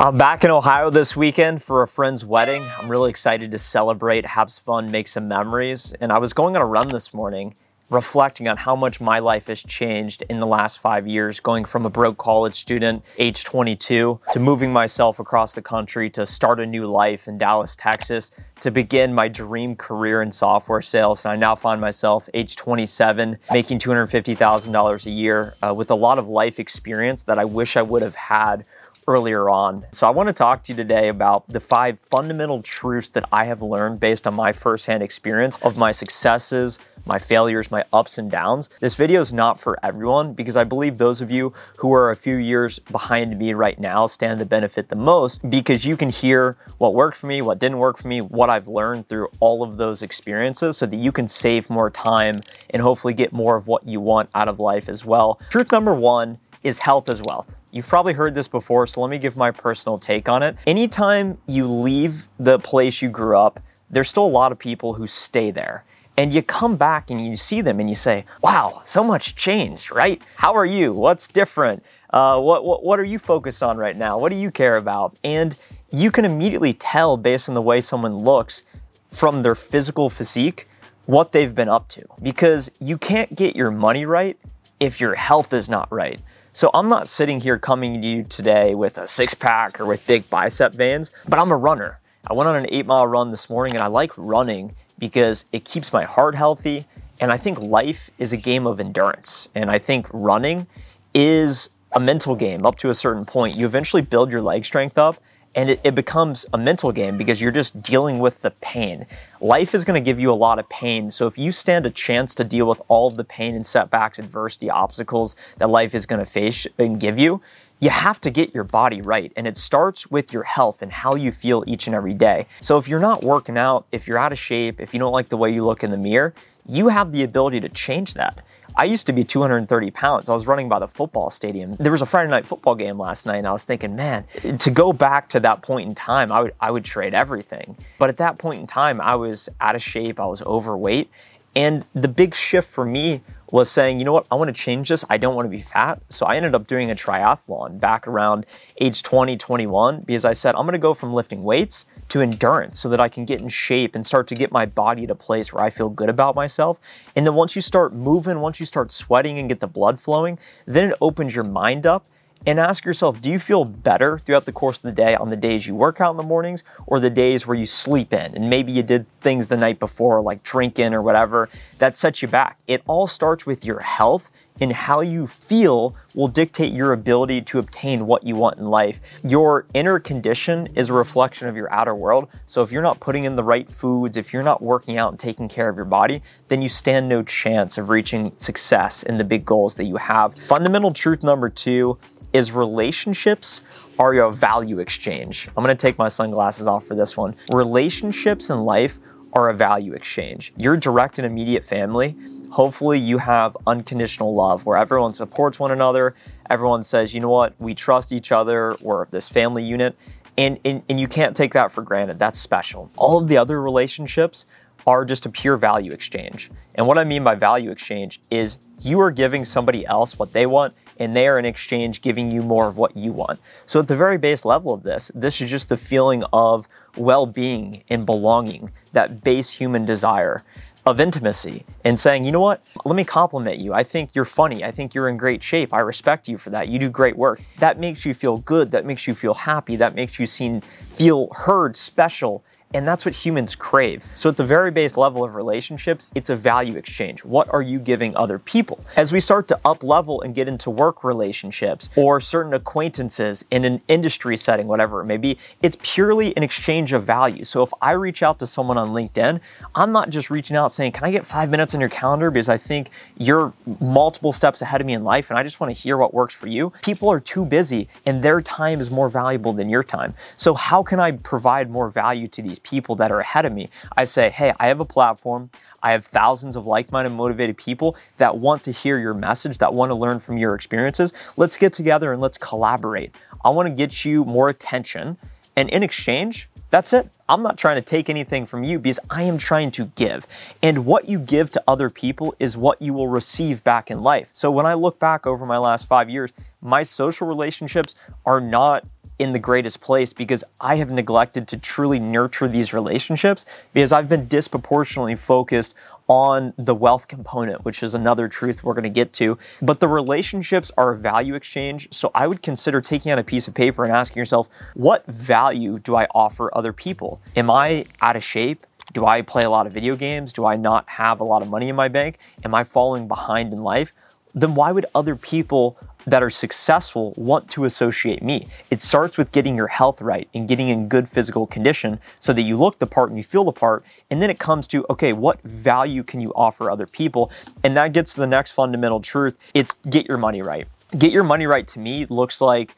I'm back in Ohio this weekend for a friend's wedding. I'm really excited to celebrate, have some fun, make some memories. And I was going on a run this morning, reflecting on how much my life has changed in the last five years, going from a broke college student, age 22, to moving myself across the country to start a new life in Dallas, Texas, to begin my dream career in software sales. And I now find myself, age 27, making $250,000 a year uh, with a lot of life experience that I wish I would have had earlier on. So I want to talk to you today about the five fundamental truths that I have learned based on my firsthand experience of my successes, my failures, my ups and downs. This video is not for everyone because I believe those of you who are a few years behind me right now stand to benefit the most because you can hear what worked for me, what didn't work for me, what I've learned through all of those experiences so that you can save more time and hopefully get more of what you want out of life as well. Truth number one is health as wealth. You've probably heard this before, so let me give my personal take on it. Anytime you leave the place you grew up, there's still a lot of people who stay there. And you come back and you see them and you say, wow, so much changed, right? How are you? What's different? Uh, what, what, what are you focused on right now? What do you care about? And you can immediately tell based on the way someone looks from their physical physique what they've been up to because you can't get your money right if your health is not right. So I'm not sitting here coming to you today with a six pack or with big bicep veins, but I'm a runner. I went on an eight mile run this morning and I like running because it keeps my heart healthy. And I think life is a game of endurance. And I think running is a mental game up to a certain point. You eventually build your leg strength up and it, it, becomes a mental game because you're just dealing with the pain. Life is going to give you a lot of pain. So if you stand a chance to deal with all of the pain and setbacks, adversity, obstacles that life is going to face and give you, you have to get your body right. And it starts with your health and how you feel each and every day. So if you're not working out, if you're out of shape, if you don't like the way you look in the mirror, you have the ability to change that. I used to be 230 pounds. I was running by the football stadium. There was a Friday night football game last night, and I was thinking, man, to go back to that point in time, I would I would trade everything. But at that point in time, I was out of shape. I was overweight, and the big shift for me was saying, you know what, I want to change this. I don't want to be fat. So I ended up doing a triathlon back around age 20, 21, because I said, I'm going to go from lifting weights to endurance so that I can get in shape and start to get my body to a place where I feel good about myself. And then once you start moving, once you start sweating and get the blood flowing, then it opens your mind up and ask yourself do you feel better throughout the course of the day on the days you work out in the mornings or the days where you sleep in and maybe you did things the night before like drinking or whatever that sets you back it all starts with your health and how you feel will dictate your ability to obtain what you want in life. Your inner condition is a reflection of your outer world. So if you're not putting in the right foods, if you're not working out and taking care of your body, then you stand no chance of reaching success in the big goals that you have. Fundamental truth number two is relationships are a value exchange. I'm gonna take my sunglasses off for this one. Relationships in life are a value exchange. Your direct and immediate family hopefully you have unconditional love where everyone supports one another. Everyone says, you know what, we trust each other, we're this family unit. And, and, and you can't take that for granted. That's special. All of the other relationships are just a pure value exchange. And what I mean by value exchange is you are giving somebody else what they want, and they are in exchange giving you more of what you want. So, at the very base level of this, this is just the feeling of well being and belonging, that base human desire of intimacy and saying, you know what, let me compliment you. I think you're funny. I think you're in great shape. I respect you for that. You do great work. That makes you feel good. That makes you feel happy. That makes you seem, feel heard, special. And that's what humans crave. So, at the very base level of relationships, it's a value exchange. What are you giving other people? As we start to up level and get into work relationships or certain acquaintances in an industry setting, whatever it may be, it's purely an exchange of value. So, if I reach out to someone on LinkedIn, I'm not just reaching out saying, Can I get five minutes on your calendar because I think you're multiple steps ahead of me in life and I just want to hear what works for you? People are too busy and their time is more valuable than your time. So, how can I provide more value to these people that are ahead of me. I say, hey, I have a platform. I have thousands of like minded, motivated people that want to hear your message, that want to learn from your experiences. Let's get together and let's collaborate. I want to get you more attention. And in exchange, that's it. I'm not trying to take anything from you because I am trying to give. And what you give to other people is what you will receive back in life. So when I look back over my last five years, my social relationships are not in the greatest place because I have neglected to truly nurture these relationships because I've been disproportionately focused on the wealth component, which is another truth we're going to get to. But the relationships are a value exchange. So I would consider taking out a piece of paper and asking yourself, what value do I offer other people? Am I out of shape? Do I play a lot of video games? Do I not have a lot of money in my bank? Am I falling behind in life? Then why would other people that are successful want to associate me. It starts with getting your health right and getting in good physical condition so that you look the part and you feel the part. And then it comes to, okay, what value can you offer other people? And that gets to the next fundamental truth it's get your money right. Get your money right to me looks like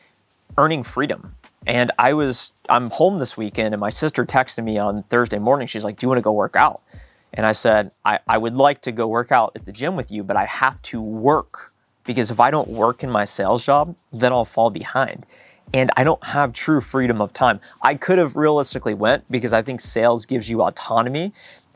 earning freedom. And I was, I'm home this weekend and my sister texted me on Thursday morning. She's like, Do you want to go work out? And I said, I, I would like to go work out at the gym with you, but I have to work because if I don't work in my sales job, then I'll fall behind. And I don't have true freedom of time. I could have realistically went because I think sales gives you autonomy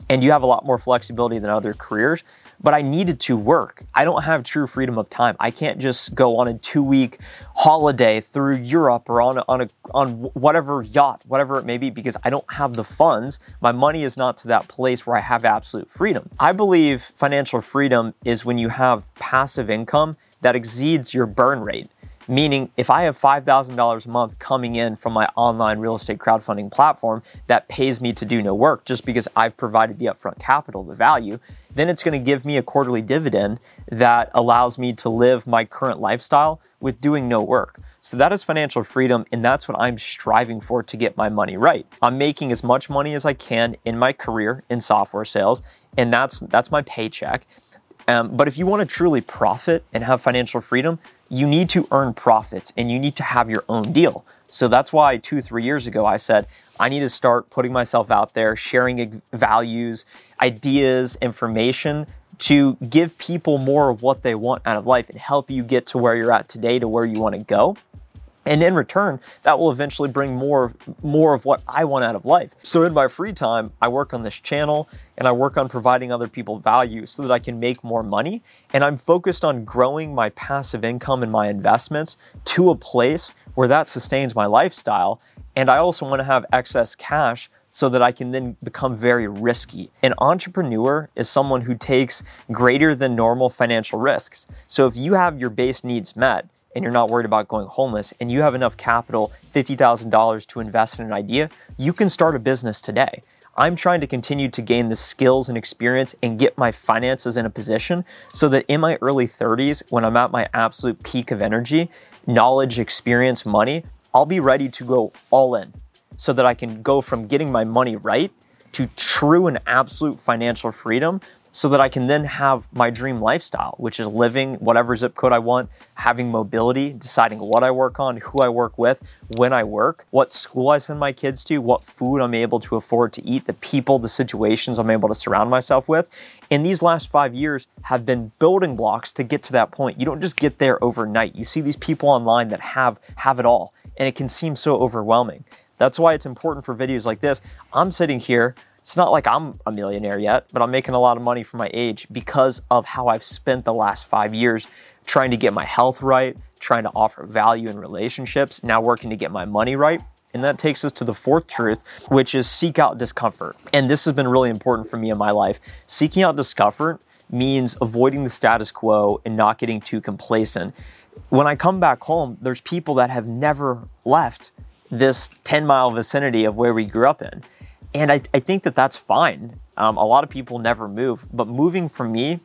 and you have a lot more flexibility than other careers but I needed to work. I don't have true freedom of time. I can't just go on a two week holiday through Europe or on, on, a, on whatever yacht, whatever it may be, because I don't have the funds. My money is not to that place where I have absolute freedom. I believe financial freedom is when you have passive income that exceeds your burn rate. Meaning, if I have $5,000 a month coming in from my online real estate crowdfunding platform that pays me to do no work just because I've provided the upfront capital, the value, then it's going to give me a quarterly dividend that allows me to live my current lifestyle with doing no work. So that is financial freedom, and that's what I'm striving for to get my money right. I'm making as much money as I can in my career in software sales, and that's that's my paycheck. Um, but if you want to truly profit and have financial freedom, you need to earn profits and you need to have your own deal. So that's why two, three years ago, I said, I need to start putting myself out there, sharing values, ideas, information to give people more of what they want out of life and help you get to where you're at today to where you want to go. And in return, that will eventually bring more, more of what I want out of life. So in my free time, I work on this channel and I work on providing other people value so that I can make more money. And I'm focused on growing my passive income and my investments to a place where that sustains my lifestyle. And I also want to have excess cash so that I can then become very risky. An entrepreneur is someone who takes greater than normal financial risks. So if you have your base needs met, and you're not worried about going homeless and you have enough capital, $50,000 to invest in an idea, you can start a business today. I'm trying to continue to gain the skills and experience and get my finances in a position so that in my early 30s, when I'm at my absolute peak of energy, knowledge, experience, money, I'll be ready to go all in so that I can go from getting my money right to true and absolute financial freedom so that I can then have my dream lifestyle, which is living whatever zip code I want, having mobility, deciding what I work on, who I work with, when I work, what school I send my kids to, what food I'm able to afford to eat, the people, the situations I'm able to surround myself with. And these last five years have been building blocks to get to that point. You don't just get there overnight. You see these people online that have have it all, and it can seem so overwhelming. That's why it's important for videos like this. I'm sitting here it's not like I'm a millionaire yet, but I'm making a lot of money for my age because of how I've spent the last five years trying to get my health right, trying to offer value in relationships, now working to get my money right. And that takes us to the fourth truth, which is seek out discomfort. And this has been really important for me in my life. Seeking out discomfort means avoiding the status quo and not getting too complacent. When I come back home, there's people that have never left this 10 mile vicinity of where we grew up in. And I, I think that that's fine. Um, a lot of people never move, but moving for me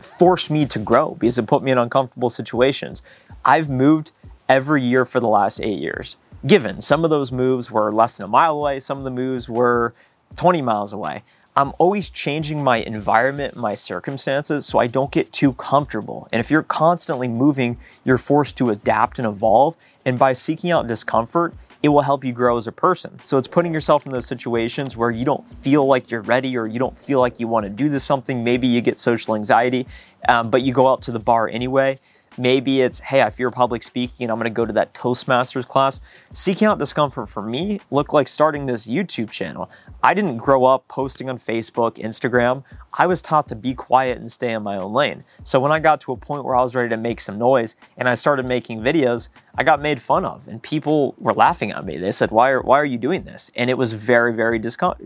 forced me to grow because it put me in uncomfortable situations. I've moved every year for the last eight years. Given some of those moves were less than a mile away, some of the moves were 20 miles away. I'm always changing my environment, my circumstances, so I don't get too comfortable. And if you're constantly moving, you're forced to adapt and evolve. And by seeking out discomfort, it will help you grow as a person. So it's putting yourself in those situations where you don't feel like you're ready or you don't feel like you want to do this something. Maybe you get social anxiety, um, but you go out to the bar anyway. Maybe it's, hey, I fear public speaking, I'm going to go to that Toastmasters class. Seeking out discomfort for me looked like starting this YouTube channel. I didn't grow up posting on Facebook, Instagram. I was taught to be quiet and stay in my own lane. So when I got to a point where I was ready to make some noise and I started making videos, I got made fun of and people were laughing at me. They said, why are, why are you doing this? And it was very, very discom-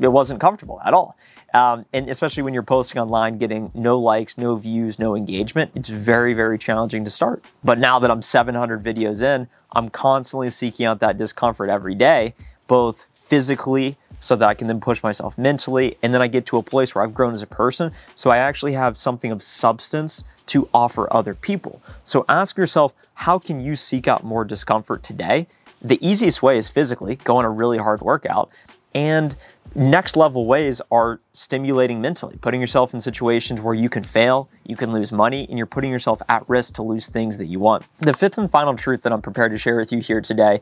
it wasn't comfortable at all. Um, and especially when you're posting online, getting no likes, no views, no engagement, it's very, very challenging to start. But now that I'm 700 videos in, I'm constantly seeking out that discomfort every day, both physically so that I can then push myself mentally. And then I get to a place where I've grown as a person. So I actually have something of substance to offer other people. So ask yourself, how can you seek out more discomfort today? The easiest way is physically, go on a really hard workout. And next level ways are stimulating mentally, putting yourself in situations where you can fail, you can lose money, and you're putting yourself at risk to lose things that you want. The fifth and final truth that I'm prepared to share with you here today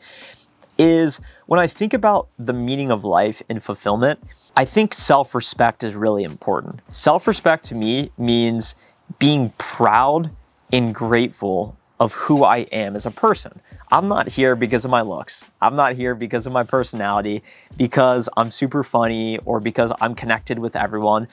is when I think about the meaning of life and fulfillment, I think self respect is really important. Self respect to me means being proud and grateful of who I am as a person. I'm not here because of my looks. I'm not here because of my personality, because I'm super funny, or because I'm connected with everyone.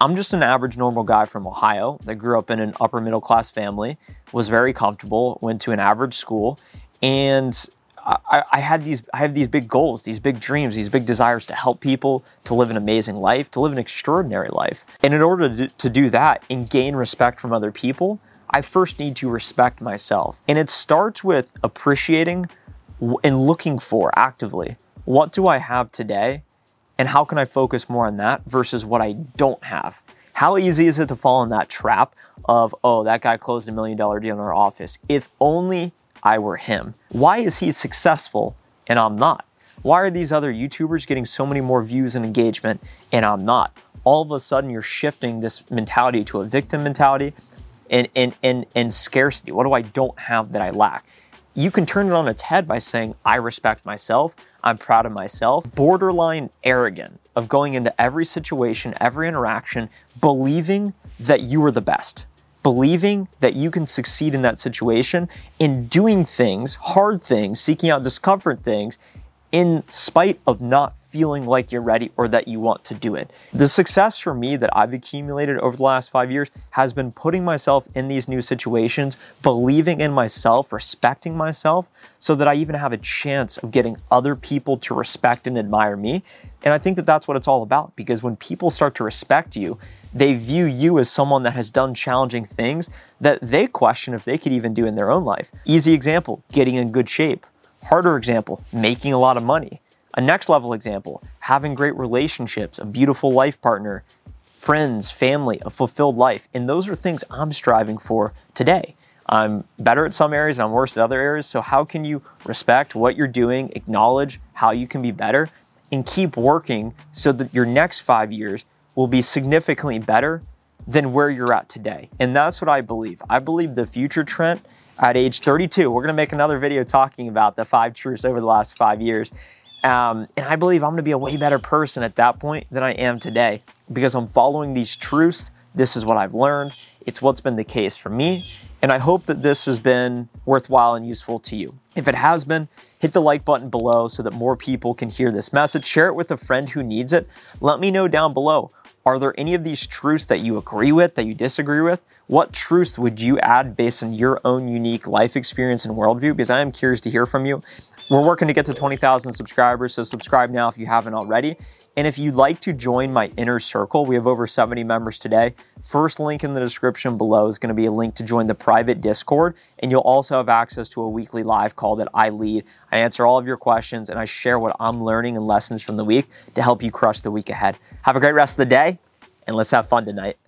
I'm just an average normal guy from Ohio that grew up in an upper middle class family, was very comfortable, went to an average school, and I, I, had these I have these big goals, these big dreams, these big desires to help people, to live an amazing life, to live an extraordinary life. And in order to, to do that and gain respect from other people, I first need to respect myself. And it starts with appreciating and looking for actively what do I have today and how can I focus more on that versus what I don't have. How easy is it to fall in that trap of, oh, that guy closed a million dollar deal in our office? If only I were him. Why is he successful and I'm not? Why are these other YouTubers getting so many more views and engagement and I'm not? All of a sudden, you're shifting this mentality to a victim mentality and, and, and, and scarcity. What do I don't have that I lack? You can turn it on its head by saying, I respect myself, I'm proud of myself, borderline arrogant of going into every situation, every interaction, believing that you are the best believing that you can succeed in that situation in doing things, hard things, seeking out discomfort things, in spite of not feeling like you're ready or that you want to do it. The success for me that I've accumulated over the last five years has been putting myself in these new situations, believing in myself, respecting myself, so that I even have a chance of getting other people to respect and admire me. And I think that that's what it's all about because when people start to respect you, they view you as someone that has done challenging things that they question if they could even do in their own life. Easy example getting in good shape. Harder example making a lot of money. A next level example having great relationships, a beautiful life partner, friends, family, a fulfilled life. And those are things I'm striving for today. I'm better at some areas, I'm worse at other areas. So, how can you respect what you're doing, acknowledge how you can be better, and keep working so that your next five years will be significantly better than where you're at today. And that's what I believe. I believe the future Trent at age 32, we're gonna make another video talking about the five truths over the last five years. Um, and I believe I'm gonna be a way better person at that point than I am today because I'm following these truths. This is what I've learned. It's what's been the case for me. And I hope that this has been worthwhile and useful to you. If it has been, hit the like button below so that more people can hear this message. Share it with a friend who needs it. Let me know down below are there any of these truths that you agree with, that you disagree with? What truths would you add based on your own unique life experience and worldview? Because I am curious to hear from you. We're working to get to 20,000 subscribers, so subscribe now if you haven't already. And if you'd like to join my inner circle, we have over 70 members today. First link in the description below is going to be a link to join the private Discord, and you'll also have access to a weekly live call that I lead. I answer all of your questions and I share what I'm learning and lessons from the week to help you crush the week ahead. Have a great rest of the day, and let's have fun tonight.